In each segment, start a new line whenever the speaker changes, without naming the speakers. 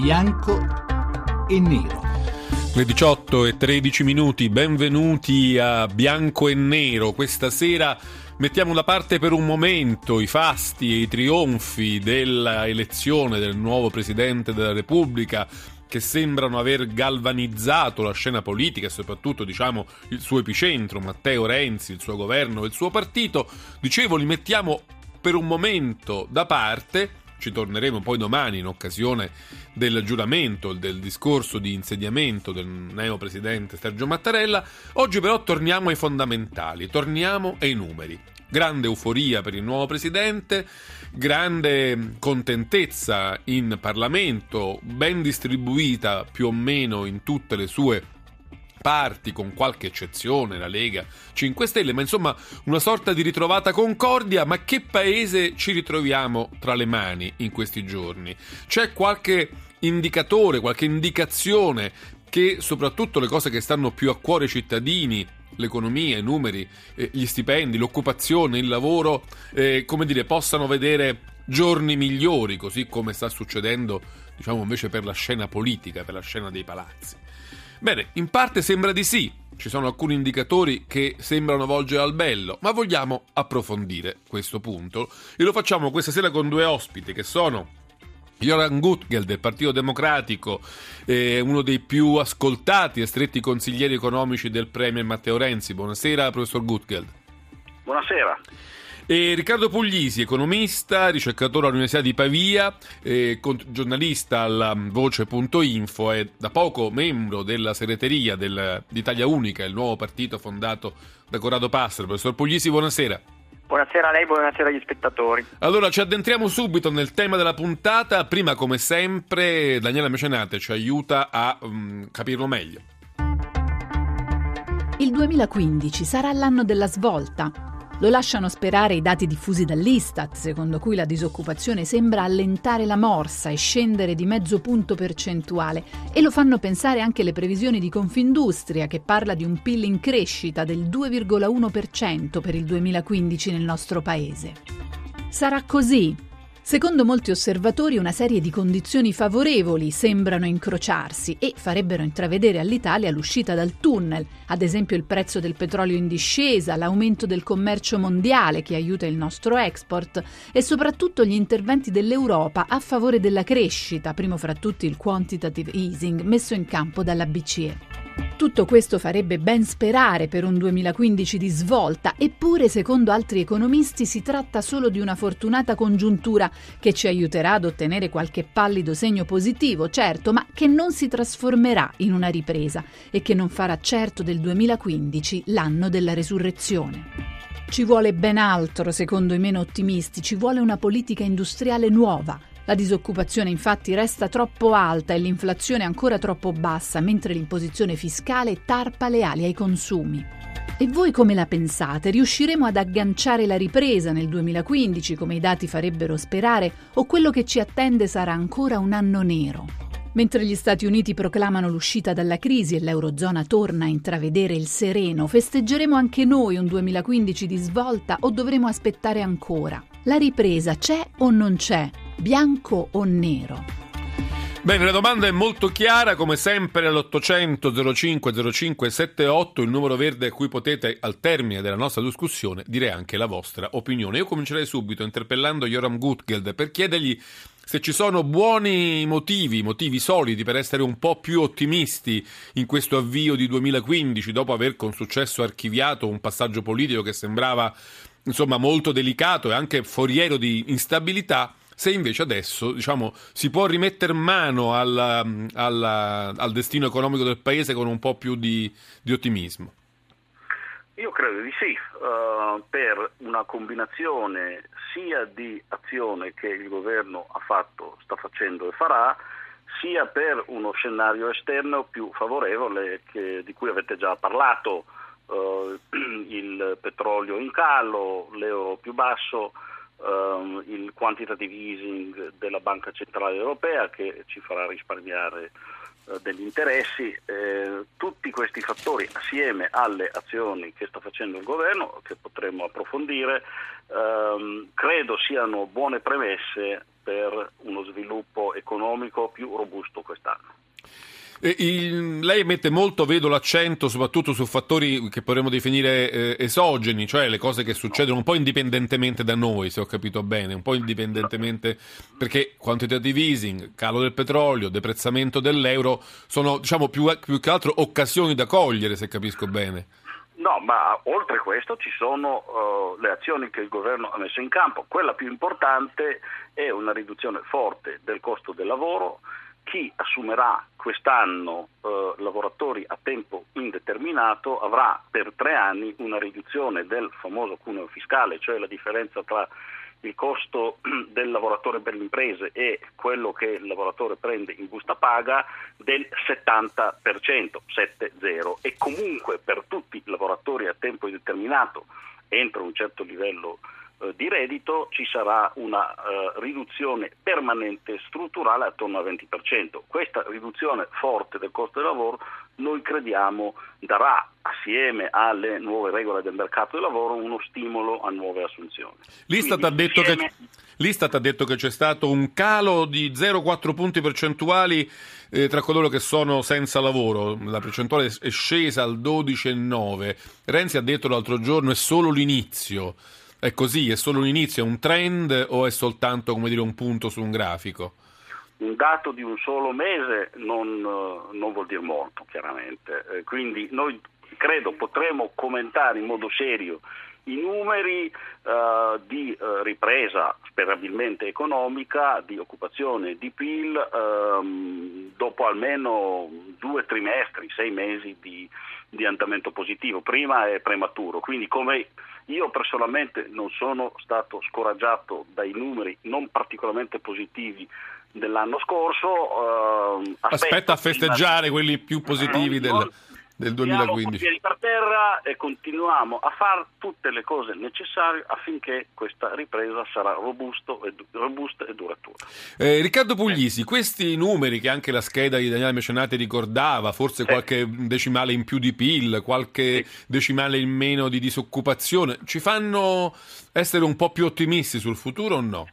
bianco e nero.
Le 18 e 13 minuti, benvenuti a Bianco e Nero. Questa sera mettiamo da parte per un momento i fasti e i trionfi dell'elezione del nuovo Presidente della Repubblica che sembrano aver galvanizzato la scena politica e soprattutto diciamo il suo epicentro, Matteo Renzi, il suo governo e il suo partito. Dicevo, li mettiamo per un momento da parte ci torneremo poi domani in occasione del giuramento, del discorso di insediamento del neo presidente Sergio Mattarella. Oggi però torniamo ai fondamentali, torniamo ai numeri. Grande euforia per il nuovo presidente, grande contentezza in Parlamento, ben distribuita più o meno in tutte le sue parti, con qualche eccezione, la Lega 5 Stelle, ma insomma una sorta di ritrovata concordia, ma che paese ci ritroviamo tra le mani in questi giorni? C'è qualche indicatore, qualche indicazione che soprattutto le cose che stanno più a cuore ai cittadini, l'economia, i numeri, eh, gli stipendi, l'occupazione, il lavoro, eh, come dire, possano vedere giorni migliori, così come sta succedendo, diciamo invece per la scena politica, per la scena dei palazzi. Bene, in parte sembra di sì, ci sono alcuni indicatori che sembrano volgere al bello, ma vogliamo approfondire questo punto e lo facciamo questa sera con due ospiti che sono Joran Gutgel del Partito Democratico, eh, uno dei più ascoltati e stretti consiglieri economici del Premier Matteo Renzi. Buonasera, professor Gutgel.
Buonasera.
E Riccardo Puglisi, economista, ricercatore all'Università di Pavia, eh, giornalista alla Voce.info e da poco membro della segreteria del, d'Italia Unica, il nuovo partito fondato da Corrado Passero. Professor Puglisi, buonasera.
Buonasera a lei, buonasera agli spettatori.
Allora, ci addentriamo subito nel tema della puntata. Prima, come sempre, Daniela Mecenate ci aiuta a um, capirlo meglio.
Il 2015 sarà l'anno della svolta lo lasciano sperare i dati diffusi dall'Istat, secondo cui la disoccupazione sembra allentare la morsa e scendere di mezzo punto percentuale, e lo fanno pensare anche le previsioni di Confindustria, che parla di un PIL in crescita del 2,1% per il 2015 nel nostro paese. Sarà così Secondo molti osservatori una serie di condizioni favorevoli sembrano incrociarsi e farebbero intravedere all'Italia l'uscita dal tunnel, ad esempio il prezzo del petrolio in discesa, l'aumento del commercio mondiale che aiuta il nostro export e soprattutto gli interventi dell'Europa a favore della crescita, primo fra tutti il quantitative easing messo in campo dalla BCE. Tutto questo farebbe ben sperare per un 2015 di svolta, eppure secondo altri economisti si tratta solo di una fortunata congiuntura che ci aiuterà ad ottenere qualche pallido segno positivo, certo, ma che non si trasformerà in una ripresa e che non farà certo del 2015 l'anno della resurrezione. Ci vuole ben altro, secondo i meno ottimisti, ci vuole una politica industriale nuova la disoccupazione infatti resta troppo alta e l'inflazione ancora troppo bassa, mentre l'imposizione fiscale tarpa le ali ai consumi. E voi come la pensate? Riusciremo ad agganciare la ripresa nel 2015 come i dati farebbero sperare o quello che ci attende sarà ancora un anno nero? Mentre gli Stati Uniti proclamano l'uscita dalla crisi e l'Eurozona torna a intravedere il sereno, festeggeremo anche noi un 2015 di svolta o dovremo aspettare ancora? La ripresa c'è o non c'è? bianco o nero?
Bene, la domanda è molto chiara, come sempre all'800 05 05 78, il numero verde a cui potete al termine della nostra discussione dire anche la vostra opinione. Io comincerei subito interpellando Joram Gutgeld per chiedergli se ci sono buoni motivi, motivi solidi per essere un po' più ottimisti in questo avvio di 2015 dopo aver con successo archiviato un passaggio politico che sembrava insomma molto delicato e anche foriero di instabilità se invece adesso diciamo, si può rimettere mano alla, alla, al destino economico del paese con un po' più di, di ottimismo.
Io credo di sì, uh, per una combinazione sia di azione che il governo ha fatto, sta facendo e farà, sia per uno scenario esterno più favorevole che, di cui avete già parlato, il petrolio in calo, l'euro più basso, um, il quantitative easing della Banca Centrale Europea che ci farà risparmiare eh, degli interessi, eh, tutti questi fattori assieme alle azioni che sta facendo il governo, che potremmo approfondire, ehm, credo siano buone premesse per uno sviluppo economico più robusto quest'anno.
Il, lei mette molto, vedo, l'accento soprattutto su fattori che potremmo definire eh, esogeni, cioè le cose che succedono un po' indipendentemente da noi, se ho capito bene, un po' indipendentemente perché quantitative easing, calo del petrolio, deprezzamento dell'euro sono diciamo più, più che altro occasioni da cogliere, se capisco bene.
No, ma oltre a questo ci sono uh, le azioni che il governo ha messo in campo. Quella più importante è una riduzione forte del costo del lavoro chi assumerà quest'anno eh, lavoratori a tempo indeterminato avrà per tre anni una riduzione del famoso cuneo fiscale, cioè la differenza tra il costo del lavoratore per le imprese e quello che il lavoratore prende in busta paga del 70%, 7-0 e comunque per tutti i lavoratori a tempo indeterminato entro un certo livello eh, di reddito ci sarà una uh, riduzione permanente strutturale attorno al 20%. Questa riduzione forte del costo del lavoro noi crediamo darà assieme alle nuove regole del mercato del lavoro uno stimolo a nuove assunzioni.
L'Istat, ha detto, insieme... che, L'Istat ha detto che c'è stato un calo di 0,4 punti percentuali eh, tra coloro che sono senza lavoro, la percentuale è scesa al 12,9. Renzi ha detto l'altro giorno è solo l'inizio. È così? È solo un inizio, è un trend o è soltanto dire, un punto su un grafico?
Un dato di un solo mese non, eh, non vuol dire molto, chiaramente. Eh, quindi noi credo potremo commentare in modo serio i numeri uh, di uh, ripresa sperabilmente economica, di occupazione, di PIL um, dopo almeno due trimestri, sei mesi di, di andamento positivo. Prima è prematuro, quindi come io personalmente non sono stato scoraggiato dai numeri non particolarmente positivi dell'anno scorso.
Eh, aspetta a festeggiare quelli più positivi del, del 2015.
Siamo per terra e continuiamo a fare tutte le cose necessarie affinché questa ripresa sarà e, robusta e duratura.
Eh, Riccardo Puglisi, questi numeri che anche la scheda di Daniele Mecenati ricordava, forse sì. qualche decimale in più di PIL, qualche decimale in meno di disoccupazione, ci fanno essere un po' più ottimisti sul futuro o no?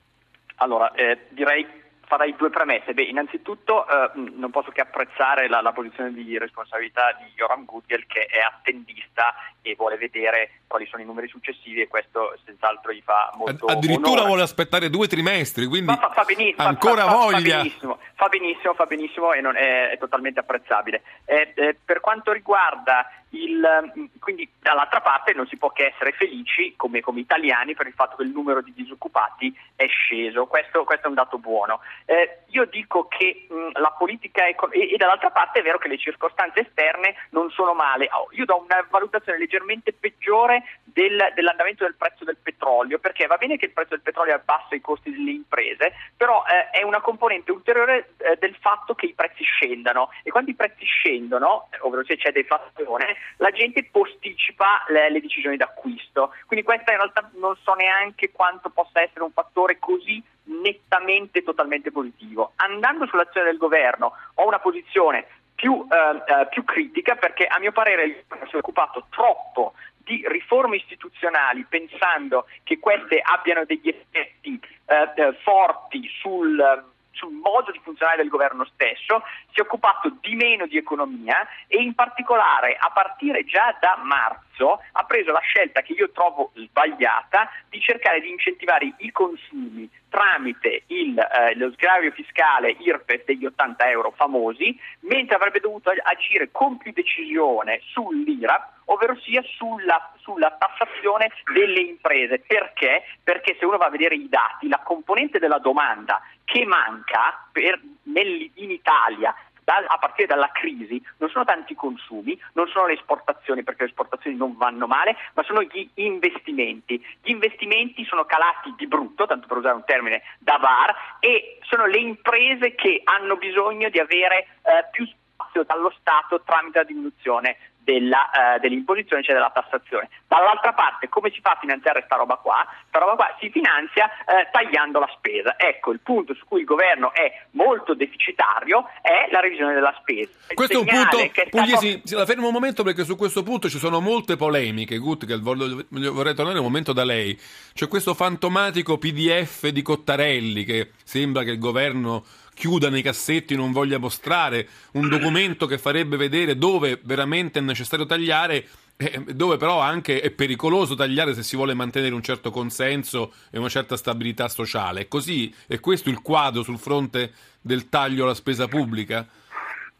Allora, eh, direi farei due premesse. Beh, innanzitutto eh, non posso che apprezzare la, la, posizione di responsabilità di Joram Gudgel che è attendista e vuole vedere quali sono i numeri successivi e questo senz'altro gli fa molto
Addirittura
onore.
vuole aspettare due trimestri, quindi
fa, fa, benissimo,
ancora
fa,
voglia.
Fa benissimo, fa benissimo, fa benissimo e è, è, totalmente apprezzabile. Eh, eh, per quanto riguarda il, quindi dall'altra parte non si può che essere felici come, come, italiani per il fatto che il numero di disoccupati è sceso, questo, questo è un dato buono. Eh, io dico che mh, la politica è, e, e, dall'altra parte è vero che le circostanze esterne non sono male, oh, io do una valutazione leggermente peggiore del, dell'andamento del prezzo del petrolio perché va bene che il prezzo del petrolio abbassa i costi delle imprese, però eh, è una componente ulteriore eh, del fatto che i prezzi scendano e quando i prezzi scendono, ovvero se c'è deflazione, la gente posticipa le, le decisioni d'acquisto. Quindi questa in realtà non so neanche quanto possa essere un fattore così nettamente totalmente positivo. Andando sull'azione del governo ho una posizione più, eh, eh, più critica perché a mio parere il governo si è occupato troppo di riforme istituzionali pensando che queste abbiano degli effetti eh, eh forti sul sul modo di funzionare del governo stesso, si è occupato di meno di economia e in particolare a partire già da marzo ha preso la scelta che io trovo sbagliata di cercare di incentivare i consumi tramite il, eh, lo sgravio fiscale IRPEF degli 80 euro famosi, mentre avrebbe dovuto agire con più decisione sull'IRAP, ovvero sia sulla, sulla, tassazione delle imprese. Perché? Perché se uno va a vedere i dati, la componente della domanda che manca per, in Italia a partire dalla crisi non sono tanti i consumi, non sono le esportazioni perché le esportazioni non vanno male, ma sono gli investimenti. Gli investimenti sono calati di brutto, tanto per usare un termine da VAR, e sono le imprese che hanno bisogno di avere eh, più spazio dallo Stato tramite la diminuzione della, eh, dell'imposizione, cioè della tassazione. Dall'altra parte come si fa a finanziare questa roba qua? Questa roba qua si finanzia eh, tagliando la spesa. Ecco, il punto su cui il governo è molto deficitario è la revisione della spesa. Il
questo è un punto,
stato...
Pugliesi, la fermo un momento perché su questo punto ci sono molte polemiche, Gutkel, vorrei tornare un momento da lei. C'è questo fantomatico PDF di Cottarelli che sembra che il governo chiuda nei cassetti, non voglia mostrare, un documento che farebbe vedere dove veramente è necessario tagliare eh, dove però anche è pericoloso tagliare se si vuole mantenere un certo consenso e una certa stabilità sociale. È così? È questo il quadro sul fronte del taglio alla spesa pubblica?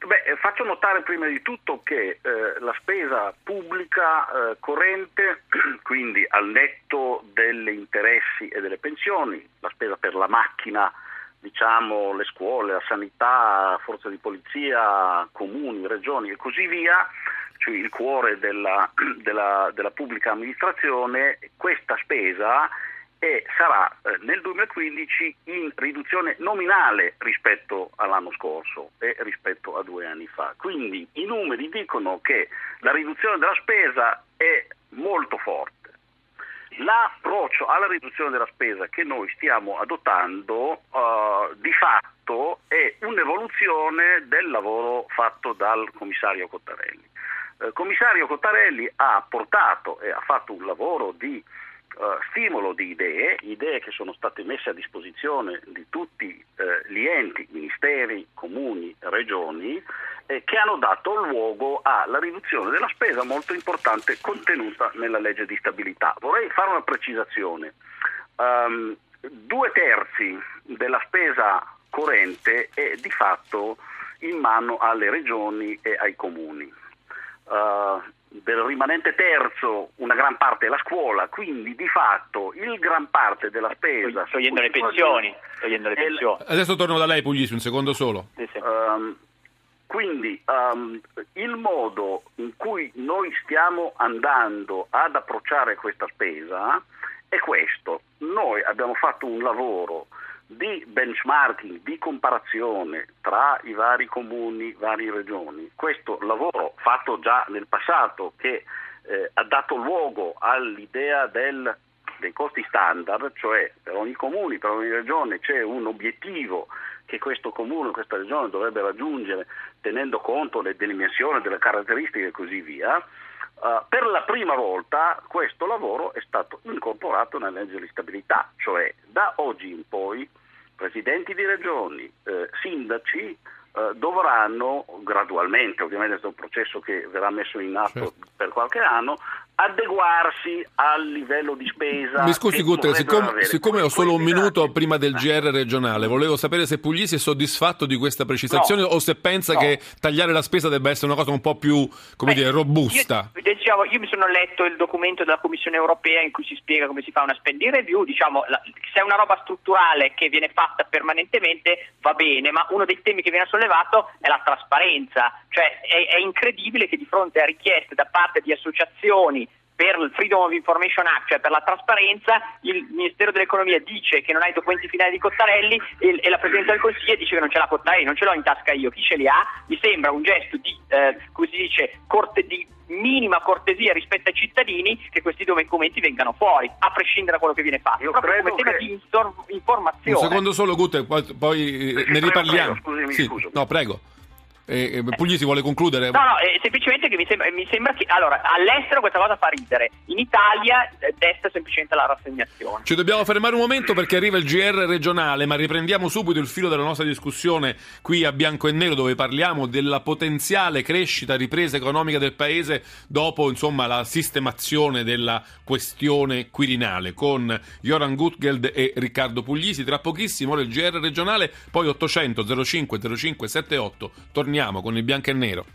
Beh, eh, faccio notare prima di tutto che eh, la spesa pubblica eh, corrente, quindi al netto degli interessi e delle pensioni, la spesa per la macchina, diciamo le scuole, la sanità, forze di polizia, comuni, regioni e così via, cioè il cuore della, della, della pubblica amministrazione, questa spesa e sarà eh, nel 2015 in riduzione nominale rispetto all'anno scorso e rispetto a due anni fa. Quindi i numeri dicono che la riduzione della spesa è molto forte. L'approccio alla riduzione della spesa che noi stiamo adottando uh, di fatto è un'evoluzione del lavoro fatto dal commissario Cottarelli. Il eh, commissario Cottarelli ha portato e ha fatto un lavoro di Uh, stimolo di idee, idee che sono state messe a disposizione di tutti uh, gli enti, ministeri, comuni, regioni, eh, che hanno dato luogo alla riduzione della spesa molto importante contenuta nella legge di stabilità. Vorrei fare una precisazione. Um, due terzi della spesa corrente è di fatto in mano alle regioni e ai comuni uh, del rimanente terzo parte la scuola, quindi di fatto il gran parte della spesa...
Togliendo le pensioni. Togliendo le pensioni.
Adesso torno da lei Puglisi, un secondo solo.
Sì, sì. Um, quindi um, il modo in cui noi stiamo andando ad approcciare questa spesa è questo. Noi abbiamo fatto un lavoro di benchmarking, di comparazione tra i vari comuni, varie regioni. Questo lavoro fatto già nel passato che eh, ha dato luogo all'idea del, dei costi standard, cioè per ogni comune, per ogni regione c'è un obiettivo che questo comune, questa regione dovrebbe raggiungere tenendo conto delle dimensioni, delle caratteristiche e così via. Uh, per la prima volta questo lavoro è stato incorporato nella legge di stabilità, cioè da oggi in poi presidenti di regioni, eh, sindaci eh, dovranno gradualmente, ovviamente è un processo che verrà messo in atto certo. per qualche anno, adeguarsi al livello di spesa.
Mi scusi Guter, siccome, siccome ho solo un minuto prima del GR regionale, volevo sapere se Puglisi è soddisfatto di questa precisazione no, o se pensa no. che tagliare la spesa debba essere una cosa un po' più, come Beh, dire, robusta.
Io, diciamo, io, mi sono letto il documento della Commissione europea in cui si spiega come si fa una spending review, diciamo, la, se è una roba strutturale che viene fatta permanentemente va bene, ma uno dei temi che viene sollevato è la trasparenza, cioè è, è incredibile che di fronte a richieste da parte di associazioni per il Freedom of Information Act, cioè per la trasparenza, il Ministero dell'Economia dice che non ha i documenti finali di Cottarelli e, e la Presidenza del Consiglio dice che non ce l'ha Cottarelli, non ce l'ho in tasca io, chi ce li ha? Mi sembra un gesto di, eh, come si dice, corte, di minima cortesia rispetto ai cittadini che questi documenti vengano fuori, a prescindere da quello che viene fatto.
Io Proprio come
tema
che...
di informazione.
Un secondo solo, Gutte, poi, poi eh, ne riparliamo.
Prego, scusami,
sì.
scuso.
No, prego. Eh, Puglisi vuole concludere?
No, no, eh, semplicemente che mi sembra, mi sembra, che allora all'estero questa cosa fa ridere, in Italia eh, desta semplicemente la rassegnazione.
Ci dobbiamo fermare un momento perché arriva il GR regionale, ma riprendiamo subito il filo della nostra discussione qui a Bianco e Nero dove parliamo della potenziale crescita, ripresa economica del paese dopo insomma la sistemazione della questione quirinale con Joran Gutgeld e Riccardo Puglisi. Tra pochissimo ora il GR regionale, poi 800 05 05 78. Torniamo con il bianco e nero.